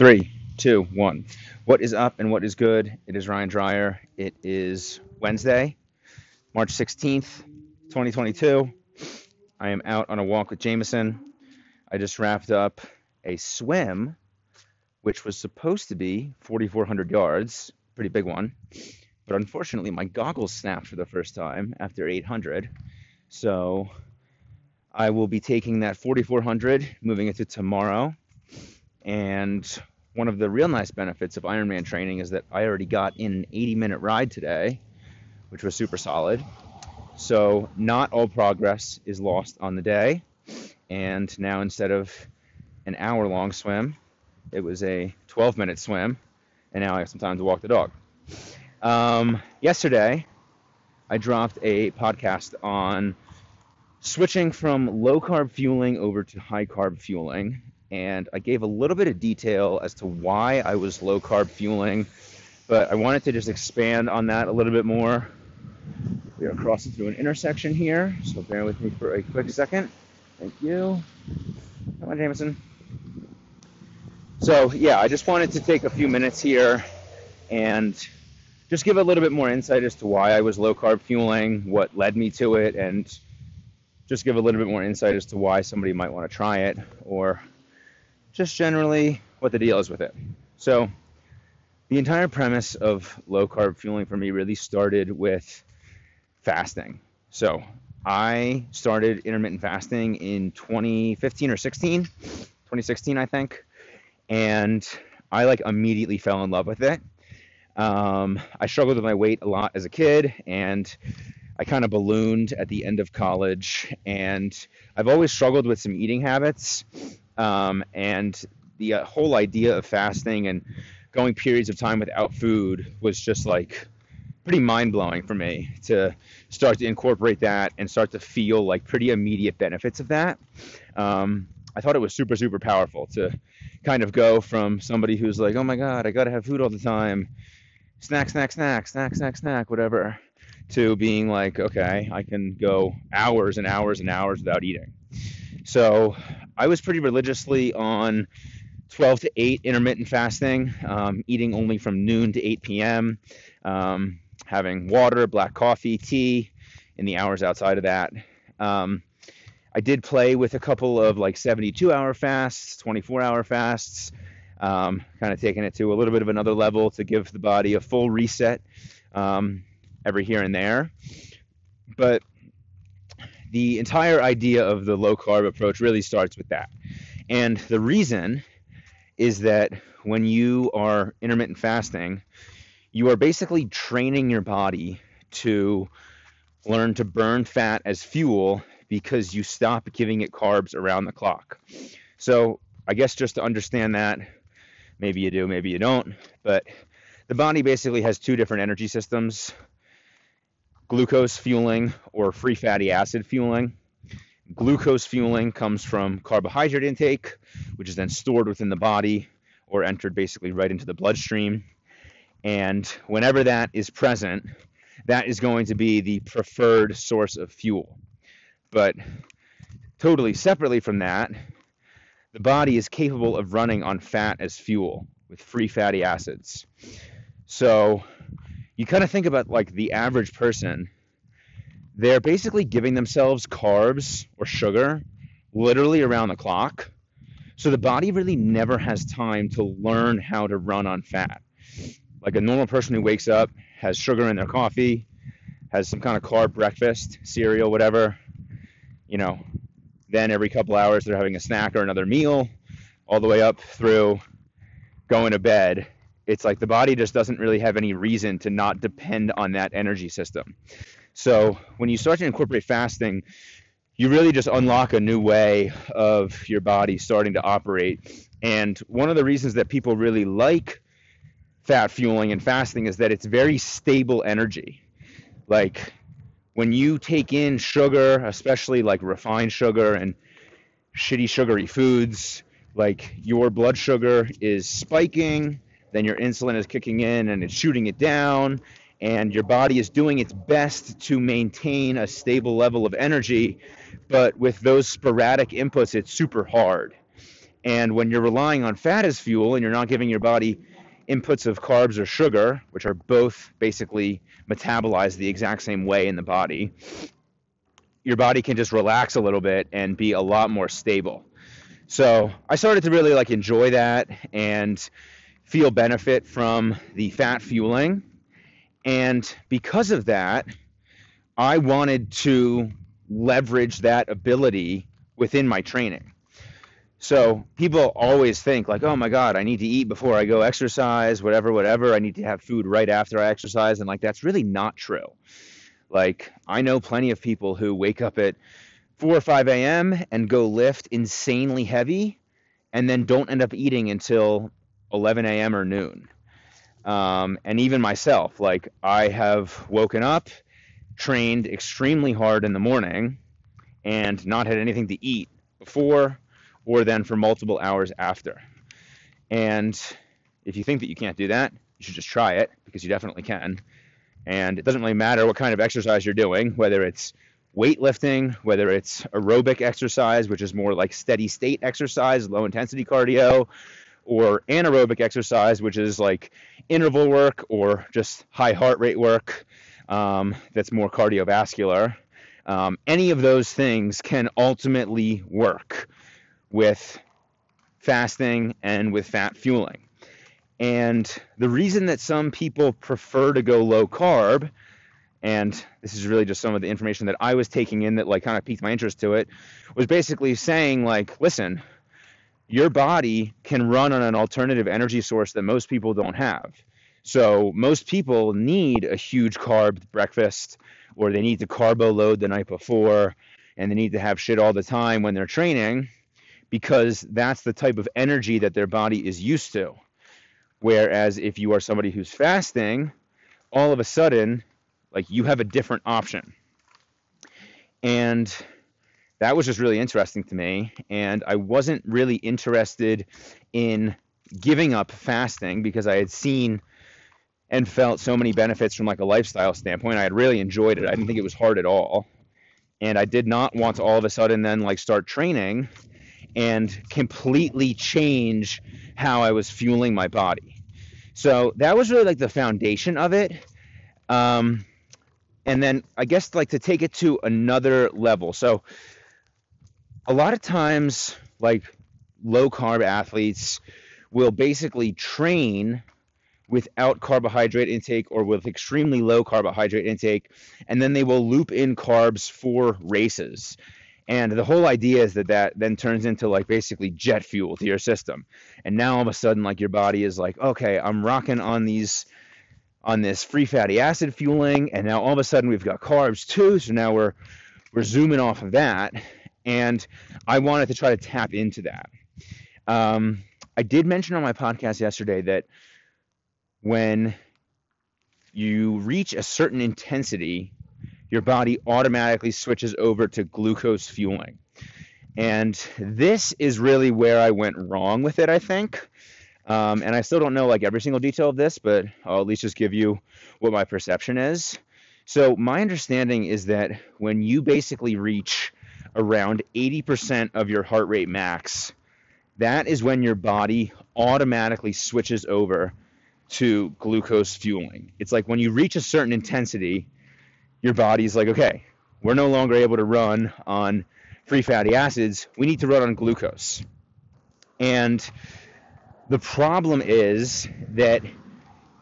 Three, two, one. What is up and what is good? It is Ryan Dreyer. It is Wednesday, March 16th, 2022. I am out on a walk with Jameson. I just wrapped up a swim, which was supposed to be 4,400 yards, pretty big one. But unfortunately, my goggles snapped for the first time after 800. So I will be taking that 4,400, moving it to tomorrow. And one of the real nice benefits of Ironman training is that I already got in an 80 minute ride today, which was super solid. So, not all progress is lost on the day. And now, instead of an hour long swim, it was a 12 minute swim. And now I have some time to walk the dog. Um, yesterday, I dropped a podcast on switching from low carb fueling over to high carb fueling and I gave a little bit of detail as to why I was low carb fueling, but I wanted to just expand on that a little bit more. We are crossing through an intersection here, so bear with me for a quick second. Thank you. Come on, Jameson. So, yeah, I just wanted to take a few minutes here and just give a little bit more insight as to why I was low carb fueling, what led me to it, and just give a little bit more insight as to why somebody might want to try it or just generally what the deal is with it. So, the entire premise of low carb fueling for me really started with fasting. So, I started intermittent fasting in 2015 or 16, 2016, I think, and I like immediately fell in love with it. Um, I struggled with my weight a lot as a kid, and I kind of ballooned at the end of college, and I've always struggled with some eating habits. Um, and the uh, whole idea of fasting and going periods of time without food was just like pretty mind blowing for me to start to incorporate that and start to feel like pretty immediate benefits of that. Um, I thought it was super, super powerful to kind of go from somebody who's like, oh my God, I got to have food all the time, snack, snack, snack, snack, snack, snack, whatever, to being like, okay, I can go hours and hours and hours without eating. So I was pretty religiously on 12 to 8 intermittent fasting, um, eating only from noon to 8 p.m., um, having water, black coffee, tea in the hours outside of that. Um, I did play with a couple of like 72 hour fasts, 24 hour fasts, um, kind of taking it to a little bit of another level to give the body a full reset um, every here and there. But the entire idea of the low carb approach really starts with that. And the reason is that when you are intermittent fasting, you are basically training your body to learn to burn fat as fuel because you stop giving it carbs around the clock. So, I guess just to understand that, maybe you do, maybe you don't, but the body basically has two different energy systems glucose fueling or free fatty acid fueling. Glucose fueling comes from carbohydrate intake, which is then stored within the body or entered basically right into the bloodstream. And whenever that is present, that is going to be the preferred source of fuel. But totally separately from that, the body is capable of running on fat as fuel with free fatty acids. So you kind of think about like the average person, they're basically giving themselves carbs or sugar literally around the clock. So the body really never has time to learn how to run on fat. Like a normal person who wakes up, has sugar in their coffee, has some kind of carb breakfast, cereal, whatever, you know, then every couple hours they're having a snack or another meal, all the way up through going to bed it's like the body just doesn't really have any reason to not depend on that energy system. So when you start to incorporate fasting, you really just unlock a new way of your body starting to operate. And one of the reasons that people really like fat fueling and fasting is that it's very stable energy. Like when you take in sugar, especially like refined sugar and shitty sugary foods, like your blood sugar is spiking then your insulin is kicking in and it's shooting it down, and your body is doing its best to maintain a stable level of energy. But with those sporadic inputs, it's super hard. And when you're relying on fat as fuel and you're not giving your body inputs of carbs or sugar, which are both basically metabolized the exact same way in the body, your body can just relax a little bit and be a lot more stable. So I started to really like enjoy that and feel benefit from the fat fueling. And because of that, I wanted to leverage that ability within my training. So people always think like, oh my God, I need to eat before I go exercise, whatever, whatever. I need to have food right after I exercise. And like, that's really not true. Like, I know plenty of people who wake up at 4 or 5 a.m. and go lift insanely heavy and then don't end up eating until 11 a.m. or noon. Um, and even myself, like, I have woken up, trained extremely hard in the morning, and not had anything to eat before or then for multiple hours after. And if you think that you can't do that, you should just try it because you definitely can. And it doesn't really matter what kind of exercise you're doing, whether it's weightlifting, whether it's aerobic exercise, which is more like steady state exercise, low intensity cardio, or anaerobic exercise, which is like interval work or just high heart rate work um, that's more cardiovascular. Um, any of those things can ultimately work with fasting and with fat fueling. And the reason that some people prefer to go low carb, and this is really just some of the information that I was taking in that like kind of piqued my interest to it, was basically saying like, listen, your body can run on an alternative energy source that most people don't have. So most people need a huge carb breakfast or they need to carbo load the night before and they need to have shit all the time when they're training because that's the type of energy that their body is used to. Whereas if you are somebody who's fasting, all of a sudden, like you have a different option. And that was just really interesting to me. And I wasn't really interested in giving up fasting because I had seen and felt so many benefits from like a lifestyle standpoint. I had really enjoyed it. I didn't think it was hard at all. And I did not want to all of a sudden then like start training and completely change how I was fueling my body. So that was really like the foundation of it. Um, and then I guess like to take it to another level. So a lot of times, like low carb athletes will basically train without carbohydrate intake or with extremely low carbohydrate intake, and then they will loop in carbs for races. And the whole idea is that that then turns into like basically jet fuel to your system. And now all of a sudden, like your body is like, okay, I'm rocking on these on this free fatty acid fueling, and now all of a sudden we've got carbs too. So now we're we're zooming off of that, and I wanted to try to tap into that. Um, I did mention on my podcast yesterday that when you reach a certain intensity your body automatically switches over to glucose fueling. And this is really where I went wrong with it, I think. Um, and I still don't know like every single detail of this, but I'll at least just give you what my perception is. So my understanding is that when you basically reach around 80% of your heart rate max, that is when your body automatically switches over to glucose fueling. It's like when you reach a certain intensity, your body's like, okay, we're no longer able to run on free fatty acids. We need to run on glucose. And the problem is that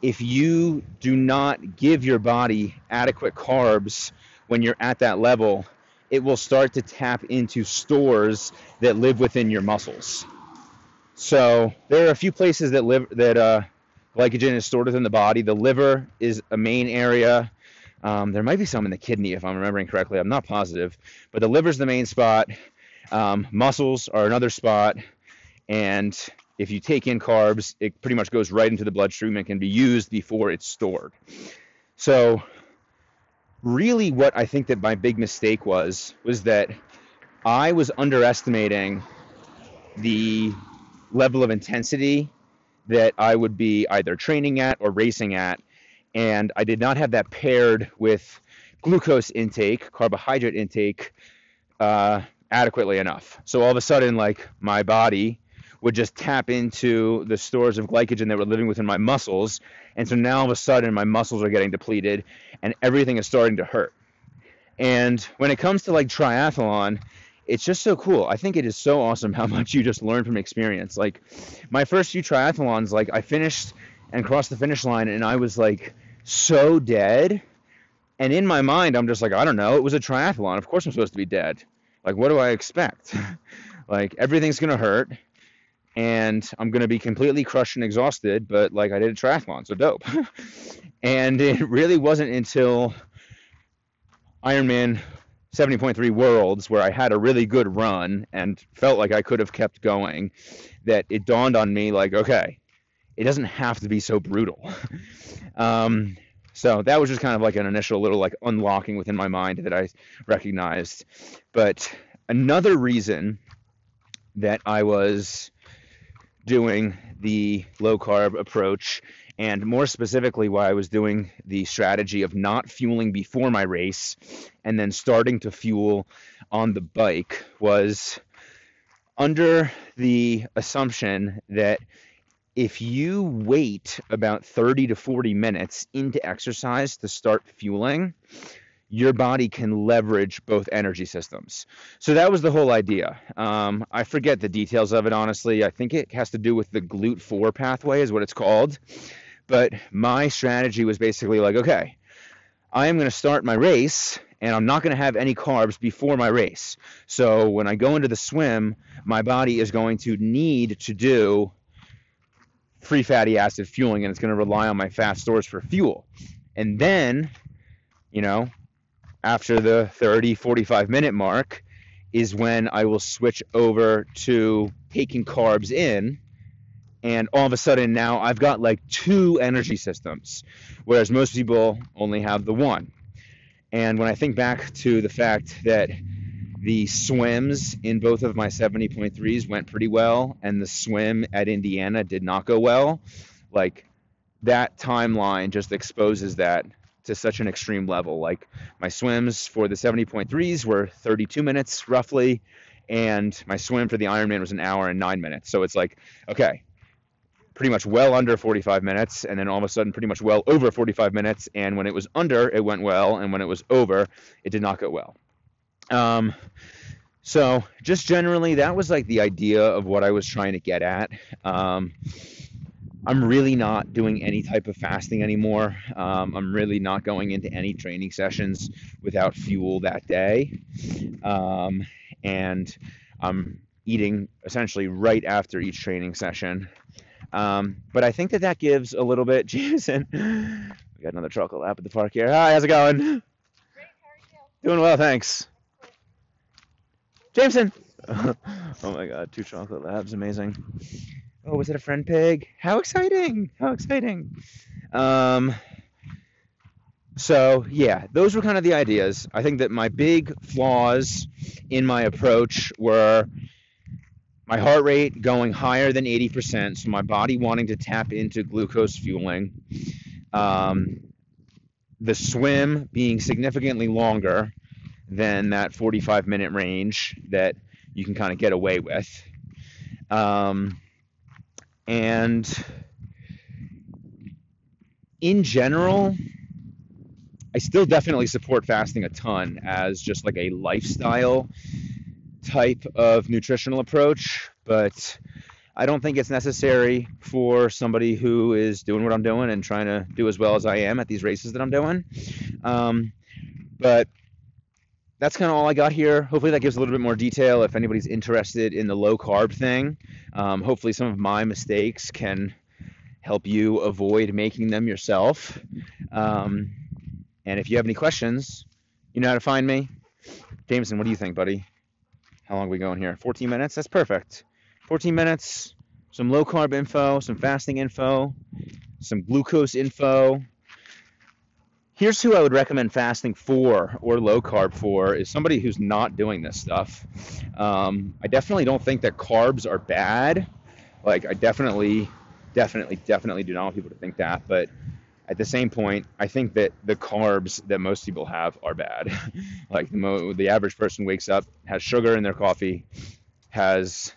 if you do not give your body adequate carbs when you're at that level, it will start to tap into stores that live within your muscles. So there are a few places that live that uh, glycogen is stored within the body. The liver is a main area. Um, there might be some in the kidney if I'm remembering correctly. I'm not positive, but the liver's the main spot. Um, muscles are another spot, and if you take in carbs, it pretty much goes right into the bloodstream and can be used before it's stored. So, really, what I think that my big mistake was was that I was underestimating the level of intensity that I would be either training at or racing at and I did not have that paired with glucose intake, carbohydrate intake, uh, adequately enough. So all of a sudden, like my body would just tap into the stores of glycogen that were living within my muscles. And so now all of a sudden my muscles are getting depleted and everything is starting to hurt. And when it comes to like triathlon, it's just so cool. I think it is so awesome how much you just learn from experience. Like my first few triathlons, like I finished and crossed the finish line and I was like so dead. And in my mind, I'm just like, I don't know, it was a triathlon. Of course I'm supposed to be dead. Like, what do I expect? like, everything's going to hurt and I'm going to be completely crushed and exhausted, but like, I did a triathlon, so dope. and it really wasn't until Ironman 70.3 Worlds, where I had a really good run and felt like I could have kept going, that it dawned on me like, okay, it doesn't have to be so brutal. um, so that was just kind of like an initial little like unlocking within my mind that I recognized. But another reason that I was doing the low carb approach and more specifically why I was doing the strategy of not fueling before my race and then starting to fuel on the bike was under the assumption that if you wait about 30 to 40 minutes into exercise to start fueling, your body can leverage both energy systems. So that was the whole idea. Um, I forget the details of it, honestly. I think it has to do with the GLUT4 pathway, is what it's called. But my strategy was basically like, okay, I am going to start my race and I'm not going to have any carbs before my race. So when I go into the swim, my body is going to need to do free fatty acid fueling and it's going to rely on my fat stores for fuel. And then, you know, after the 30, 45 minute mark is when I will switch over to taking carbs in and all of a sudden now I've got like two energy systems, whereas most people only have the one. And when I think back to the fact that the swims in both of my 70.3s went pretty well, and the swim at Indiana did not go well, like that timeline just exposes that to such an extreme level. Like my swims for the 70.3s were 32 minutes roughly, and my swim for the Ironman was an hour and nine minutes. So it's like, okay, pretty much well under 45 minutes, and then all of a sudden, pretty much well over 45 minutes. And when it was under, it went well, and when it was over, it did not go well. Um, so, just generally, that was like the idea of what I was trying to get at. Um, I'm really not doing any type of fasting anymore. Um, I'm really not going into any training sessions without fuel that day. Um, and I'm eating essentially right after each training session. Um, but I think that that gives a little bit. Jameson, we got another chocolate lab at the park here. Hi, how's it going? Great, how are you? Doing well, thanks. Jameson. oh my God, two chocolate labs, amazing. Oh, was it a friend pig? How exciting! How exciting! Um, so yeah, those were kind of the ideas. I think that my big flaws in my approach were my heart rate going higher than 80%, so my body wanting to tap into glucose fueling, um, the swim being significantly longer than that 45 minute range that you can kind of get away with. Um, and in general, I still definitely support fasting a ton as just like a lifestyle type of nutritional approach, but I don't think it's necessary for somebody who is doing what I'm doing and trying to do as well as I am at these races that I'm doing. Um, but that's kind of all I got here. Hopefully, that gives a little bit more detail if anybody's interested in the low carb thing. Um, hopefully, some of my mistakes can help you avoid making them yourself. Um, and if you have any questions, you know how to find me. Jameson, what do you think, buddy? How long are we going here? 14 minutes? That's perfect. 14 minutes, some low carb info, some fasting info, some glucose info. Here's who I would recommend fasting for or low carb for is somebody who's not doing this stuff. Um, I definitely don't think that carbs are bad. Like, I definitely, definitely, definitely do not want people to think that. But at the same point, I think that the carbs that most people have are bad. like the, mo- the average person wakes up, has sugar in their coffee, has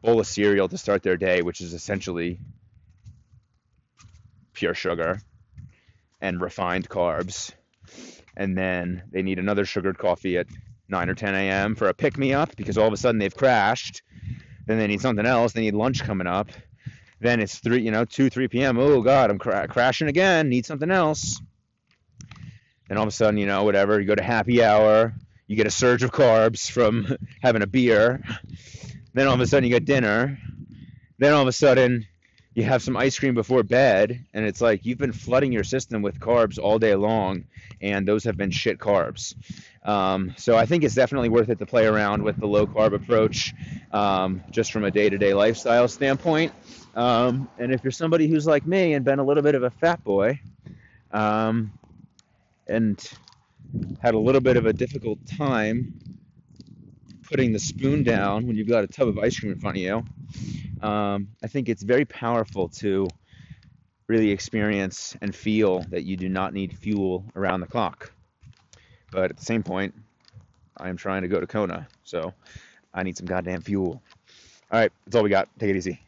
bowl of cereal to start their day, which is essentially pure sugar and refined carbs. And then they need another sugared coffee at 9 or 10 a.m. for a pick me up because all of a sudden they've crashed. Then they need something else. They need lunch coming up. Then it's 3, you know, 2, 3 p.m. Oh, God, I'm cra- crashing again. Need something else. Then all of a sudden, you know, whatever, you go to happy hour. You get a surge of carbs from having a beer. Then all of a sudden, you get dinner. Then all of a sudden, you have some ice cream before bed, and it's like you've been flooding your system with carbs all day long, and those have been shit carbs. Um, so I think it's definitely worth it to play around with the low carb approach, um, just from a day-to-day lifestyle standpoint. Um, and if you're somebody who's like me and been a little bit of a fat boy, um, and had a little bit of a difficult time putting the spoon down when you've got a tub of ice cream in front of you, um, I think it's very powerful to really experience and feel that you do not need fuel around the clock. But at the same point, I am trying to go to Kona, so I need some goddamn fuel. All right, that's all we got. Take it easy.